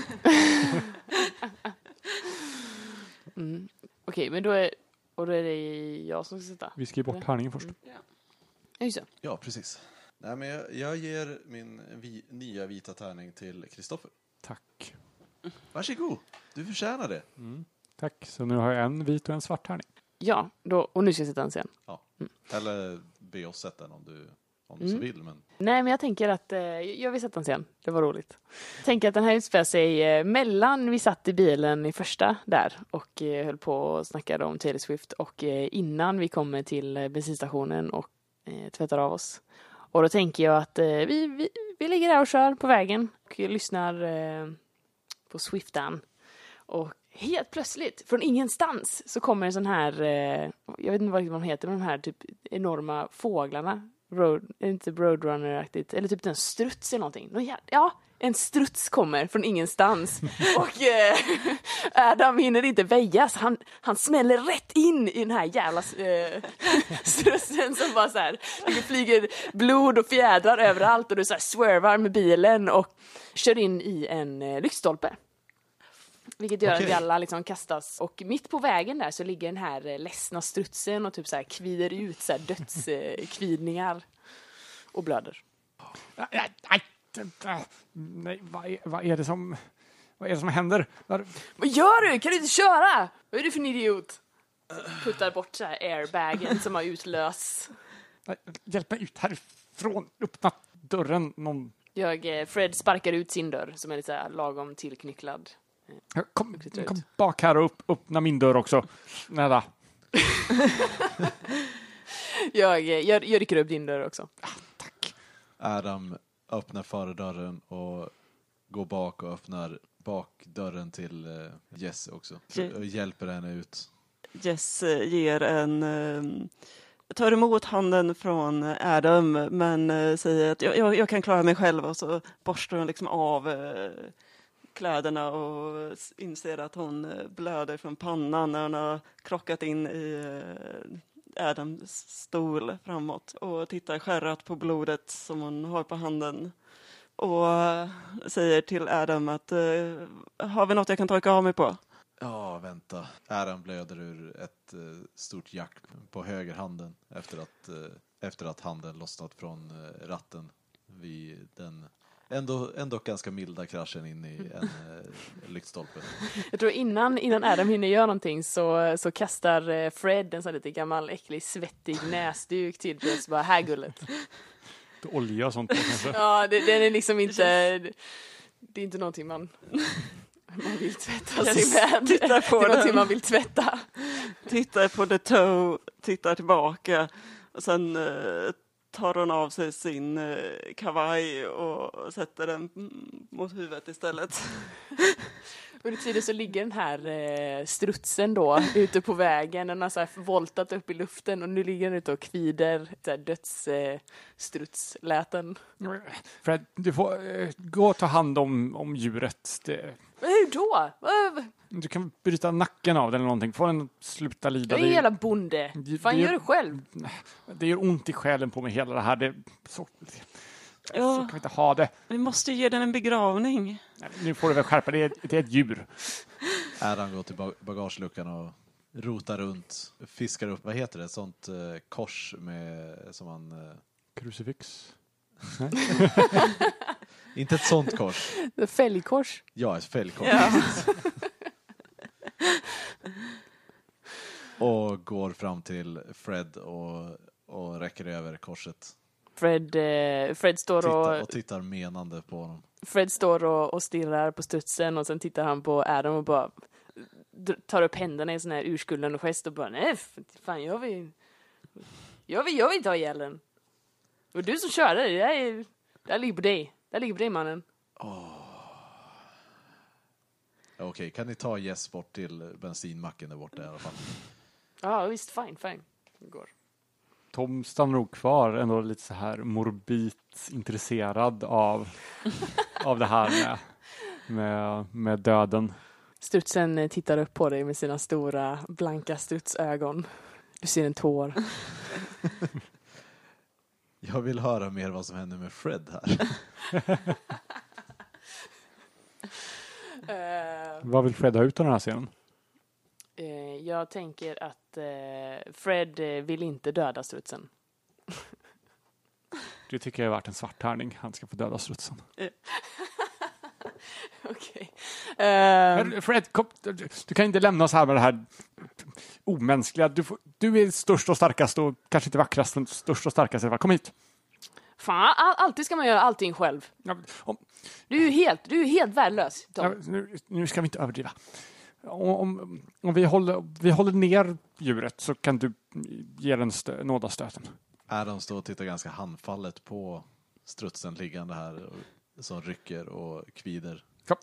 Mm. Okej, men då är, och då är det jag som ska sätta. Vi ska ge bort tärningen först. Ja, just det. Ja, precis. Nej, men jag, jag ger min vi, nya vita tärning till Kristoffer. Tack. Varsågod, du förtjänar det. Mm. Tack. Så nu har jag en vit och en svart tärning. Ja, då, och nu ska jag sätta en sen. Eller be oss sätta den om du, om du så Mm. vill. Men Nej, men jag tänker att eh, jag vill sätta en sen. Det var roligt. Jag tänker att den här utspelar sig eh, mellan vi satt i bilen i första där och eh, höll på och snackade om Taylor Swift och eh, innan vi kommer till eh, bensinstationen och tvättar av oss. Och då tänker jag att vi, vi, vi ligger där och kör på vägen och lyssnar på Swiftan. Och helt plötsligt, från ingenstans, så kommer en sån här, eh, jag vet inte vad de heter, men de här typ enorma fåglarna. Road, det inte Roadrunner-aktigt? Eller typ en struts eller någonting. Någon ja, en struts kommer från ingenstans. <laughs> och eh, Adam hinner inte väjas. Han, han smäller rätt in i den här jävla eh, <laughs> strutsen som bara så här, det flyger blod och fjädrar överallt och du så här swervar med bilen och kör in i en eh, lyktstolpe. Vilket gör Okej. att vi alla liksom kastas. Och mitt på vägen där så ligger den här eh, ledsna strutsen och typ så här kvider ut så här dödskvidningar. <laughs> Och blöder. Nej, nej, vad, är, vad är det som vad är det som händer? Var, Vad gör du? Kan du inte köra? Vad är du för en idiot? Puttar bort så här airbagen som har utlösts. hjälp mig ut härifrån! Öppna dörren! Någon, Jag, eh, Fred sparkar ut sin dörr som är lite så här lagom tillknycklad. Kom, kom bak här och upp, öppna min dörr också. Snälla. <laughs> Jag, jag, jag rycker upp din dörr också. Tack. Adam öppnar förardörren och går bak och öppnar bakdörren till eh, Jess också. Och hjälper henne ut. Jess eh, ger en... Eh, tar emot handen från Adam men säger att jag, jag, jag kan klara mig själv och så borstar hon liksom av kläderna och inser att hon eh, blöder från pannan när hon har krockat in i eh, Adams stol framåt och tittar skärrat på blodet som hon har på handen och säger till Adam att eh, har vi något jag kan torka av mig på? Ja, vänta. Adam blöder ur ett stort jack på högerhanden efter att, efter att handen lossnat från ratten vid den ändå, ändå ganska milda kraschen in i en eh, lyktstolpe. <laughs> Jag tror innan, innan Adam hinner göra någonting så, så kastar eh, Fred en sån lite gammal äcklig svettig näsduk till Jess. Bara, här gullet. Olja och sånt kanske. <laughs> Ja, det, den är liksom inte... Det är inte någonting man, <laughs> man vill tvätta sig med. tittar Det på är någonting man vill tvätta. Tittar på The Toe, tittar tillbaka och sen eh, tar hon av sig sin eh, kavaj och sätter den mot huvudet istället. <laughs> Under tiden så ligger den här eh, strutsen då ute på vägen. Den har så här voltat upp i luften och nu ligger den ute och kvider dödsstrutsläten. Fred, du får eh, gå och ta hand om, om djuret. Det, Men hur då? Du kan bryta nacken av den eller någonting. Få den att sluta lida. Jag är jävla bonde. Det- Fan, det- gör det själv. det gör ont i själen på mig hela det här. Det, så, så Ja. kan vi inte ha det. Vi måste ge den en begravning. Nu får du väl skärpa dig. Det är, ett djur. Adam går till ba- bagageluckan och rotar runt, fiskar upp, vad heter det, sånt eh, kors med, som man... Eh, Krucifix. <laughs> inte ett sånt kors, Fälgkors. ja ett fällkors. Ja. <laughs> Och går fram till Fred och, och räcker över korset. Fred, eh, Fred står Tittar, och, och tittar menande på honom. Fred står och, och stirrar på strutsen och sen tittar han på Adam och bara tar upp händerna i en sån här urskuldande gest och bara nej, fan jag vill, jag vill, jag vill inte ha ihjäl den. Var du som körde, det där, är, det här ligger på dig. Det här ligger på dig mannen. Ja, Okej, kan ni ta Jess bort till bensinmacken där borta i alla fall? Ja visst, fine, fine. Det går. Tom stannar nog kvar ändå lite så här morbid intresserad av, av det här med, med, med döden. Strutsen tittar upp på dig med sina stora blanka strutsögon. Du ser en tår. <laughs> Jag vill höra mer vad som händer med Fred här. Eh, <laughs> Vad vill Fred ha ut av den här scenen? Jag tänker att eh, Fred eh, vill inte döda strutsen. Det tycker jag är värt en svart tärning. Han ska få döda strutsen. <laughs> Okej. Eh, Fred, kom, du, du kan inte lämna oss här med det här omänskliga. Du, får, du är störst och starkast och kanske inte vackrast, men störst och starkast i alla fall. Kom hit. fan, all, alltid ska man göra allting själv. Ja, om, Du är ju helt, du är helt värdelös. Tom. ja, nu, nu ska vi inte överdriva. Om, om, vi, håller, vi håller ner djuret så kan du ge den stö, nådastöten. Adam står och tittar ganska handfallet på strutsen liggande här och, som rycker och kvider. Kom.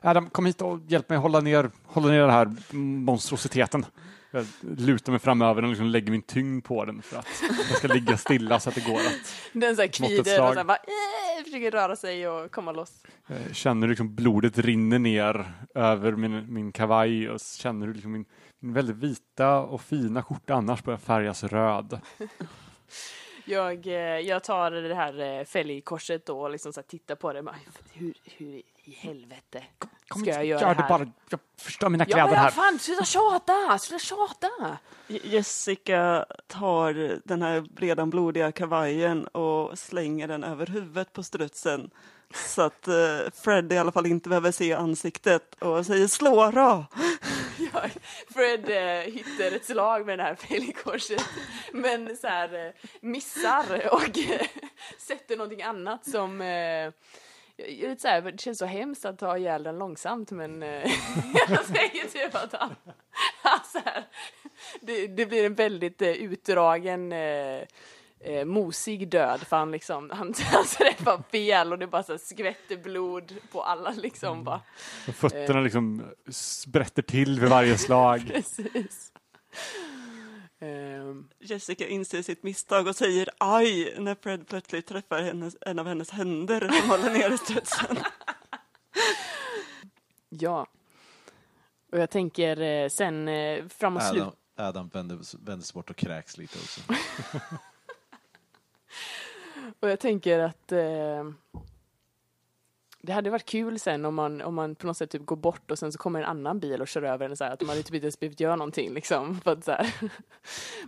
Adam, kom hit och hjälp mig hålla ner, hålla ner den här monstrositeten. Jag lutar mig framöver och liksom lägger min tyngd på den för att den ska ligga stilla så att det går att Den så här kvider och så här bara, eh, försöker röra sig och komma loss. Eh, Känner liksom blodet rinner ner över min, min kavaj och känner hur liksom min, min väldigt vita och fina skjorta annars börjar färgas röd. <laughs> Jag, eh, jag tar det här eh, fälgkorset då och liksom så här tittar på det. Bara, hur, hur i helvete Kom ska jag göra gör det här? bara. Jag förstör mina Ja, kläder men här. fan, sluta tjata! Sluta tjata! Je- Jessica tar den här redan blodiga kavajen och slänger den över huvudet på strutsen. Så att eh, Fred i alla fall inte behöver se ansiktet och säger slå då! <laughs> Jag, Fred eh, hittar ett slag med det här fälgkorset men så här eh, missar och eh, <laughs> sätter någonting annat som eh, lite så här, det känns så hemskt att ta ihjäl den långsamt men eh, <laughs> jag säger typ att han, han så här, det, det blir en väldigt eh, utdragen eh, eh, mosig död för han liksom, han, <laughs> han träffar fel och det bara så skvätter blod på alla liksom bara. Och Fötterna liksom sprätter till vid varje slag. <laughs> Precis. Ehm, Jessica inser sitt misstag och säger aj när Fred plötsligt träffar hennes, en av hennes händer som håller ner strutsen. <laughs> ja. Och jag tänker eh, sen eh, framåt slut. Adam, Adam vänder, vänder sig bort och kräks lite också. <laughs> Och jag tänker att eh, Det hade varit kul sen om man, om man på något sätt typ går bort och sen så kommer en annan bil och kör över en så här att man hade typ inte ens behövt göra någonting liksom. För att så här. <laughs> Men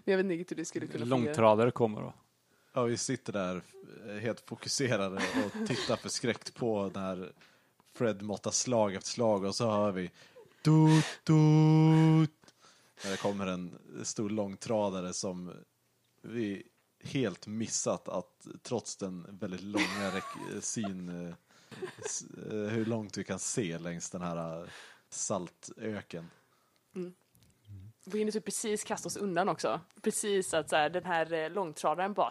jag vet inte hur det skulle kunna fungera. Långtradare kommer då. Ja, vi sitter där eh, helt fokuserade och tittar förskräckt på när Fred måttar slag efter slag och så hör vi dut, dut. När det kommer en stor långtradare som vi helt missat att trots den väldigt långa syn, eh, s- eh, hur långt vi kan se längs den här eh, saltöken. Vi hinner typ precis kasta oss undan också. Precis att så här, den här eh, långtradaren bara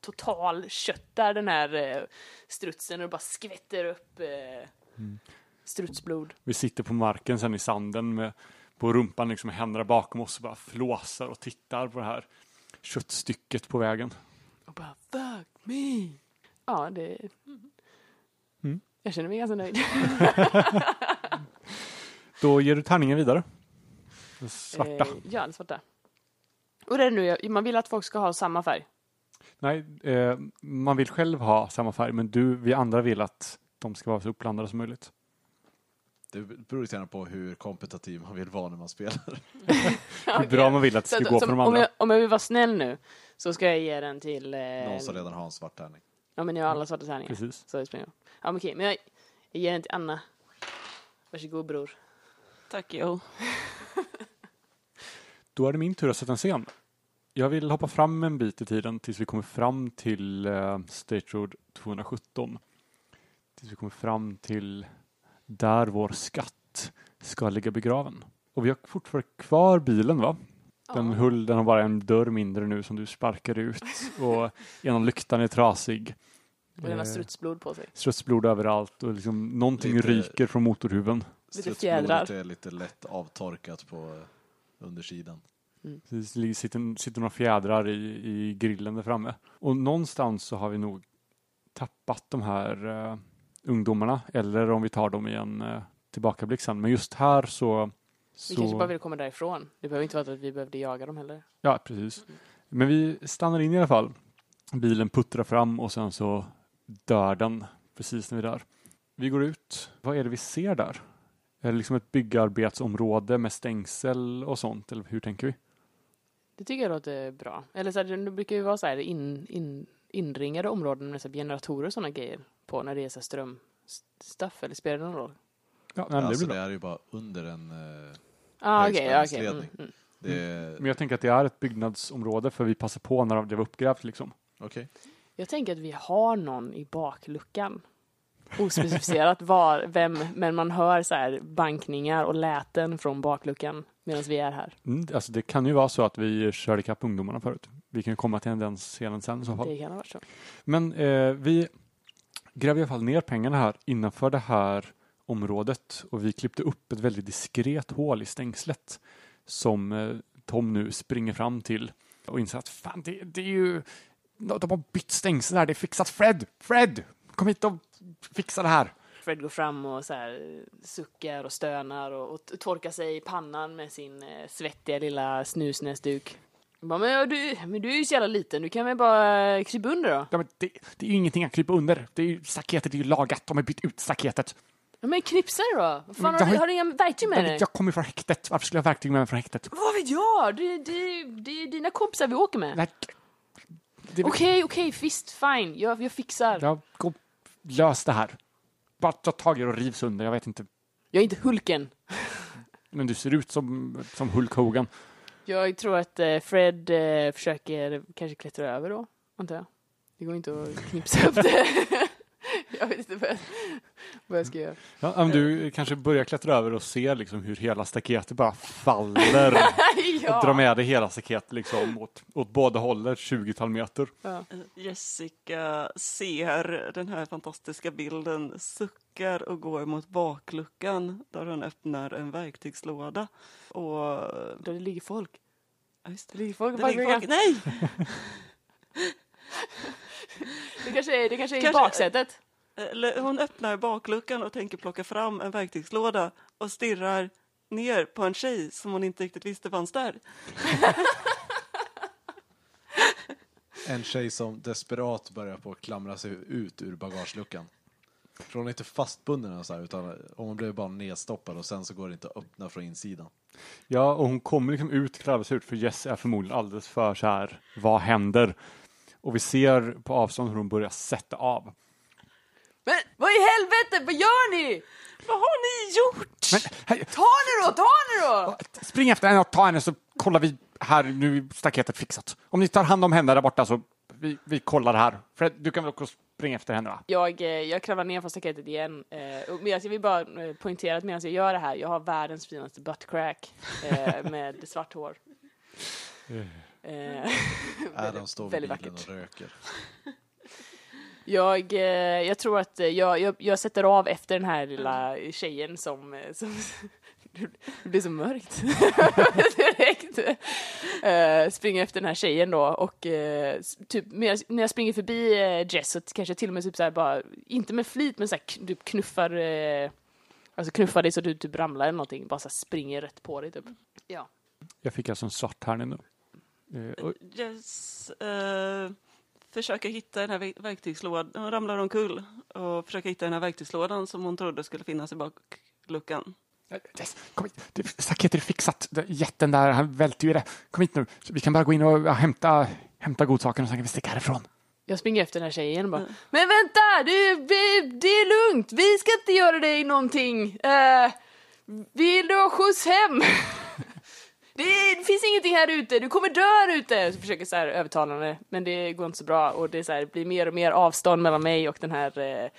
total köttar den här eh, strutsen och bara skvätter upp eh, strutsblod. Vi sitter på marken sen i sanden med på rumpan liksom med händerna bakom oss och bara flåsar och tittar på det här köttstycket på vägen. Och bara fuck me. Ja, det... Mm. Jag känner mig ganska nöjd. <laughs> Då ger du tärningen vidare. Den svarta. Eh, ja, den svarta. Och det är nu, man vill att folk ska ha samma färg. Nej, eh, man vill själv ha samma färg men du, vi andra vill att de ska vara så uppblandade som möjligt. Det beror lite grann på hur kompetitiv man vill vara när man spelar. <laughs> Hur bra man vill att det Så ska att- gå som- för de om, andra. jag, om jag vill vara snäll nu så ska jag ge den till... Eh, Någon som redan har en svart tärning. Ja, men jag har alla svarta tärningar. Precis. Så det spelar ingen roll. Ja, men okej. Men jag, jag ger den till Anna. Varsågod bror. Tack Jo. <laughs> Då är det min tur att sätta en scen. Jag vill hoppa fram en bit i tiden tills vi kommer fram till eh, State Road 217. Tills vi kommer fram till där vår skatt ska ligga begraven. Och vi har fortfarande kvar bilen va? Den, Ja. hull, den har bara en dörr mindre nu som du sparkar ut <laughs> och ena lyktan är trasig. Och den har Eh, strutsblod på sig. Strutsblod överallt och liksom någonting Lite- ryker från motorhuven. Strutsblodet fjädrar. är lite lätt avtorkat på eh, undersidan. Det sitter, sitter några fjädrar i, i grillen där framme. Och någonstans så har vi nog tappat de här eh, ungdomarna. Eller om vi tar dem i en eh, tillbakablick sen. Men just här så... Vi kanske bara så vill komma därifrån. Det behöver inte vara att vi behövde jaga dem heller. ja, precis. Men vi stannar in i alla fall. Bilen puttrar fram och sen så dör den precis när vi är där. Vi går ut. Vad är det vi ser där? Är det liksom ett byggarbetsområde med stängsel och sånt? Eller hur tänker vi? Det tycker jag låter bra. Eller så här, det brukar ju vara så här in, in, inringade områden med så här generatorer och sådana grejer på när det är så här strömstuff. Eller spelar det någon roll? Ja, men det alltså blir det är ju bara under en... eh, Ah, okej. Högspänningsledning. Mm, mm. Det är... Men jag tänker att det är ett byggnadsområde för vi passar på när det var uppgrävt liksom. Okej. Jag tänker att vi har någon i bakluckan. Ospecificerat var, vem, men man hör så här bankningar och läten från bakluckan medan vi är här. Mm, alltså det kan ju vara så att vi körde ikapp ungdomarna förut. Vi kan ju komma till den scenen sen i så fall. Det kan ha varit så. Men eh, vi gräver i alla fall ner pengarna här innanför det här området och vi klippte upp ett väldigt diskret hål i stängslet som eh, Tom nu springer fram till och inser att fan det, det är ju de har bytt stängsel här, det är fixat Fred! Fred! Kom hit och fixa det här! Fred går fram och så här suckar och stönar och, och torkar sig i pannan med sin eh, svettiga lilla snusnäsduk. Bara, men, ja, du, men du är ju så jävla liten, du kan väl bara krypa under då? Ja, men det, det är ju ingenting att krypa under. Det är ju, staketet är ju lagat, de har bytt ut staketet. Ja, men knipsa då! Vad fan, har, jag du, har- du inga verktyg med dig? Jag kommer från häktet. Varför skulle jag ha verktyg med mig från häktet? Vad vet jag? Det, det, det är dina kompisar vi åker med. Okej, okej, visst, fine. Jag, jag fixar. Ja, gå, lös det här. Bara ta tag i det och riv sönder. Jag vet inte. Jag är inte Hulken. <laughs> Men du ser ut som, som Hulk Hogan. Jag tror att eh, Fred eh, försöker kanske klättra över då, antar jag. Det går inte att knipsa upp det. <laughs> <laughs> jag vet inte vad jag, vad jag ska göra. Ja, men du kanske börjar klättra över och ser liksom hur hela staketet bara faller <laughs> och drar med dig hela staketet liksom åt, åt båda hållen, 20-tal meter. Ja. Jessica ser den här fantastiska bilden, suckar och går mot bakluckan där hon öppnar en verktygslåda. Och... Då det ligger folk. Ja, just Det det. ligger folk Det ligger folk. Nej! <laughs> Det kanske är, det kanske är i Kanske- baksätet. Eller hon öppnar bakluckan och tänker plocka fram en verktygslåda och stirrar ner på en tjej som hon inte riktigt visste fanns där. <laughs> En tjej som desperat börjar på att klamra sig ut ur bagageluckan. För hon är inte fastbunden eller så här, utan hon blev bara nedstoppad och sen så går det inte att öppna från insidan. Ja, och hon kommer liksom ut klarvsut för Jess är förmodligen alldeles för så här, vad händer? Och vi ser på avstånd hur hon börjar sätta av. Men vad i helvete, vad gör ni? Vad har ni gjort? Men, hej, Ta henne då, ta henne då! spring efter henne och ta henne så kollar vi här, nu är staketet fixat. Om ni tar hand om henne där borta så vi, vi kollar här. För du kan väl också springa efter henne va? Jag, eh, jag kravlar ner från staketet igen. Eh, men jag vill bara eh, poängtera att medan jag gör det här, jag har världens finaste buttcrack <laughs> med svart hår. <laughs> Adam står vid bilen och röker. Jag, eh, jag tror att eh, jag, jag, jag sätter av efter den här lilla tjejen som... eh, som <laughs> det blir så mörkt <laughs> direkt. Eh, springer efter den här tjejen då och s- typ när jag, när jag springer förbi eh, Jess så kanske jag till och med typ så här bara, inte med flit men så här, kn- typ knuffar, eh, alltså knuffar dig så du typ ramlar eller någonting, bara så springer rätt på dig typ. Ja. Jag fick alltså en svart här nu. Och, Jess försöker hitta den här verk- verktygslådan. Hon ramlar omkull och försöker hitta den här verktygslådan som hon trodde skulle finnas i bakluckan. Jess, kom hit. Det, staketet är fixat. Jätten där, han välter ju det. Kom hit nu. Så vi kan bara gå in och hämta, hämta godsakerna och sen kan vi sticka härifrån. Jag springer efter den här tjejen och bara Men vänta! Det, vi, det är lugnt! Vi ska inte göra dig någonting! Uh, vill du ha skjuts hem? <laughs> det, finns ingenting här ute, du kommer dö här ute! Så försöker så här övertala henne, men det går inte så bra och det så här, blir mer och mer avstånd mellan mig och den här eh,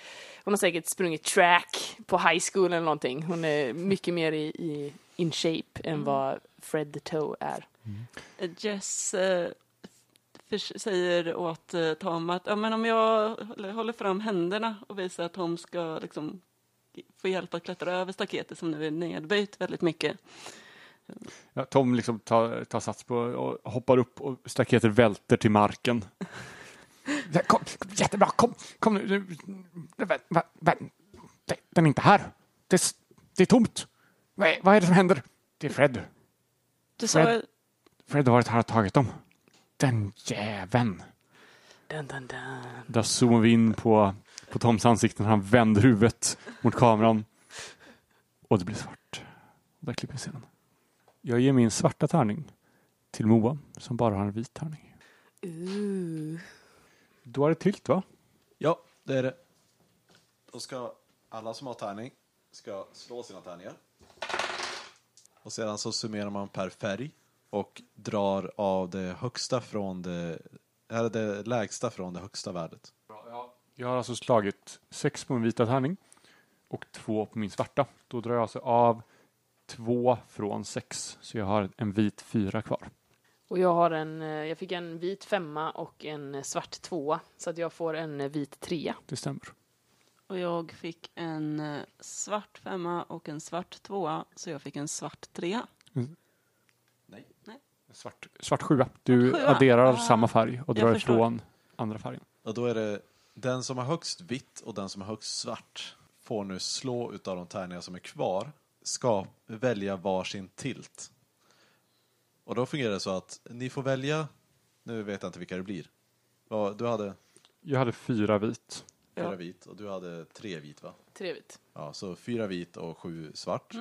Hon har säkert sprungit track på high school eller någonting. Hon är mycket mer i, i in shape än vad Fred the Toe är. Mm. Jess eh, säger åt eh, Tom att ja, men om jag håller- håller fram händerna och visar att Tom ska liksom få hjälp att klättra över staketet som nu är nedböjt väldigt mycket. Ja, Tom liksom tar, tar sats på och hoppar upp och staketet välter till marken. <laughs> Ja, Kom, kom, jättebra, kom, kom nu. Den är inte här. Det, är det är tomt. Vad är, vad är det som händer? Det är Fred. Du sa Fred. Fred har varit här och tagit dem. Den jäveln. Dun, dun, dun. Där zoomar vi in på, på Toms ansikte när han vänder huvudet mot kameran. Och det blir svart. Där klipper vi scenen. Jag ger min svarta tärning till Moa som bara har en vit tärning. Ooh. Då är det tilt va? Ja, det är det. Då ska alla som har tärning ska slå sina tärningar. Och sedan så summerar man per färg och drar av det högsta från det, eller det lägsta från det högsta värdet. Jag har alltså slagit sex på min vita tärning och två på min svarta. Då drar jag alltså av två från sex. Så jag har en vit fyra kvar. Och jag har en, eh, jag fick en vit femma och en svart tvåa. Så att jag får en eh, vit trea. Det stämmer. Och jag fick en eh, svart femma och en svart tvåa, så jag fick en svart trea. Nej. Svart, svart sjua. Du Svart sjua. adderar Ah, samma färg och drar ifrån andra färgen. Och då är det den som har högst vitt och den som har högst svart får nu slå utav de tärningar som är kvar, ska välja varsin tilt. Och då fungerar det så att ni får välja, nu vet jag inte vilka det blir. Ja, Du hade Jag hade fyra vit. fyra Ja. vit och du hade tre vit va? Trevligt. Ja, så fyra vit och sju svart.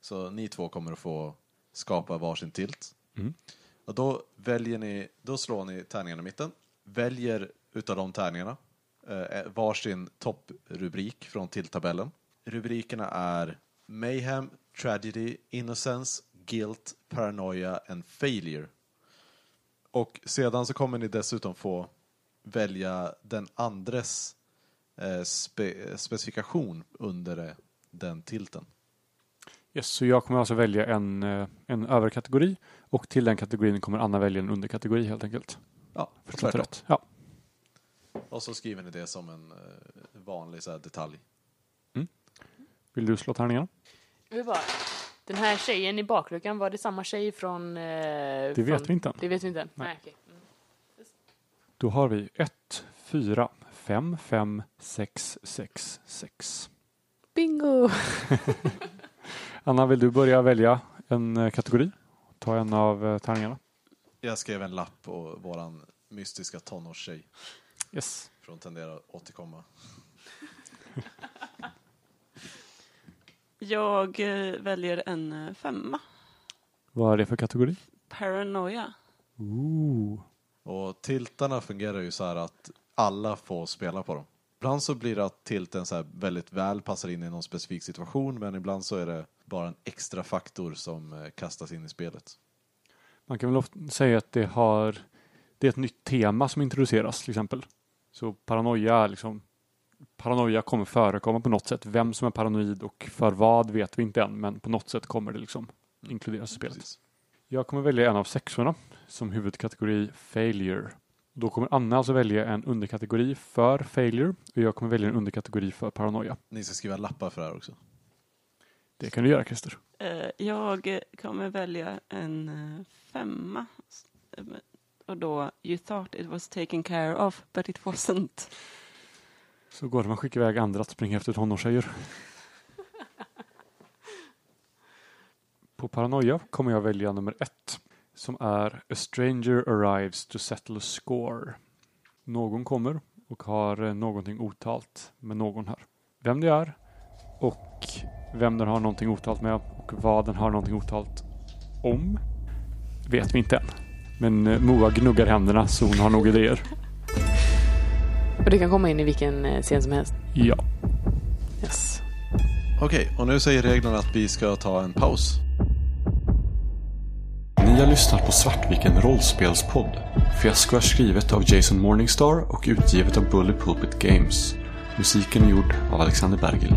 Så ni två kommer att få skapa varsin tilt. Mm. Och då väljer ni, då slår ni tärningarna i mitten, väljer utav de tärningarna eh, varsin topprubrik från tilttabellen. Rubrikerna är Mayhem, Tragedy, Innocence, Guilt, Paranoia and Failure. Och sedan så kommer ni dessutom få välja den andres eh, spe, specifikation under eh, den tilten. Yes, så jag kommer alltså välja en, eh, en överkategori och till den kategorin kommer Anna välja en underkategori helt enkelt. Ja, Förstått rätt? Ja. Och så skriver ni det som en vanlig så här, detalj. Vill du slå tärningarna? Bara, den här tjejen i bakluckan, var det samma tjej från... Eh, Det från, vet vi inte än. Det vet vi inte än. Nej. Nej. okej. Mm. Då har vi 1, 4, 5, 5, 6, 6, 6. Bingo! <laughs> Anna, vill du börja välja en eh, kategori? Ta en av eh, tärningarna. Jag skrev en lapp på våran mystiska tonårstjej. Yes. För hon tenderar att återkomma. <laughs> Jag eh, väljer en eh, femma. Vad är det för kategori? Paranoia. Ooh. Och tiltarna fungerar ju så här att alla får spela på dem. Ibland så blir det att tilten så här väldigt väl passar in i någon specifik situation men ibland så är det bara en extra faktor som eh, kastas in i spelet. Man kan väl ofta säga att det har det är ett nytt tema som introduceras till exempel. Så paranoia är liksom paranoia kommer förekomma på något sätt. Vem som är paranoid och för vad vet vi inte än, men på något sätt kommer det liksom inkluderas i spelet. Precis. Jag kommer välja en av sexorna som huvudkategori failure. Då kommer Anna alltså välja en underkategori för failure och jag kommer välja en underkategori för paranoia. Ni ska skriva lappar för det här också. Det kan du göra Christer. Eh, Jag kommer välja en eh, femma. Eh, Och då, you thought it was taken care of, but it wasn't. Så går det man skickar iväg andra att springa efter tonårstjejer. På paranoia kommer jag välja nummer ett som är A stranger arrives to settle a score. Någon kommer och har eh, någonting otalt med någon här. Vem det är och vem den har någonting otalt med och vad den har någonting otalt om vet vi inte än. Men eh, Moa gnuggar händerna så hon har nog idéer. Och det kan komma in i vilken eh, scen som helst. Ja. Yes. Okej, och nu säger reglerna att vi ska ta en paus. Ni har lyssnat på Svartviken rollspelspodd. Fiasko är skrivet av Jason Morningstar och utgivet av Bully Pulpit Games. Musiken är gjord av Alexander Bergil.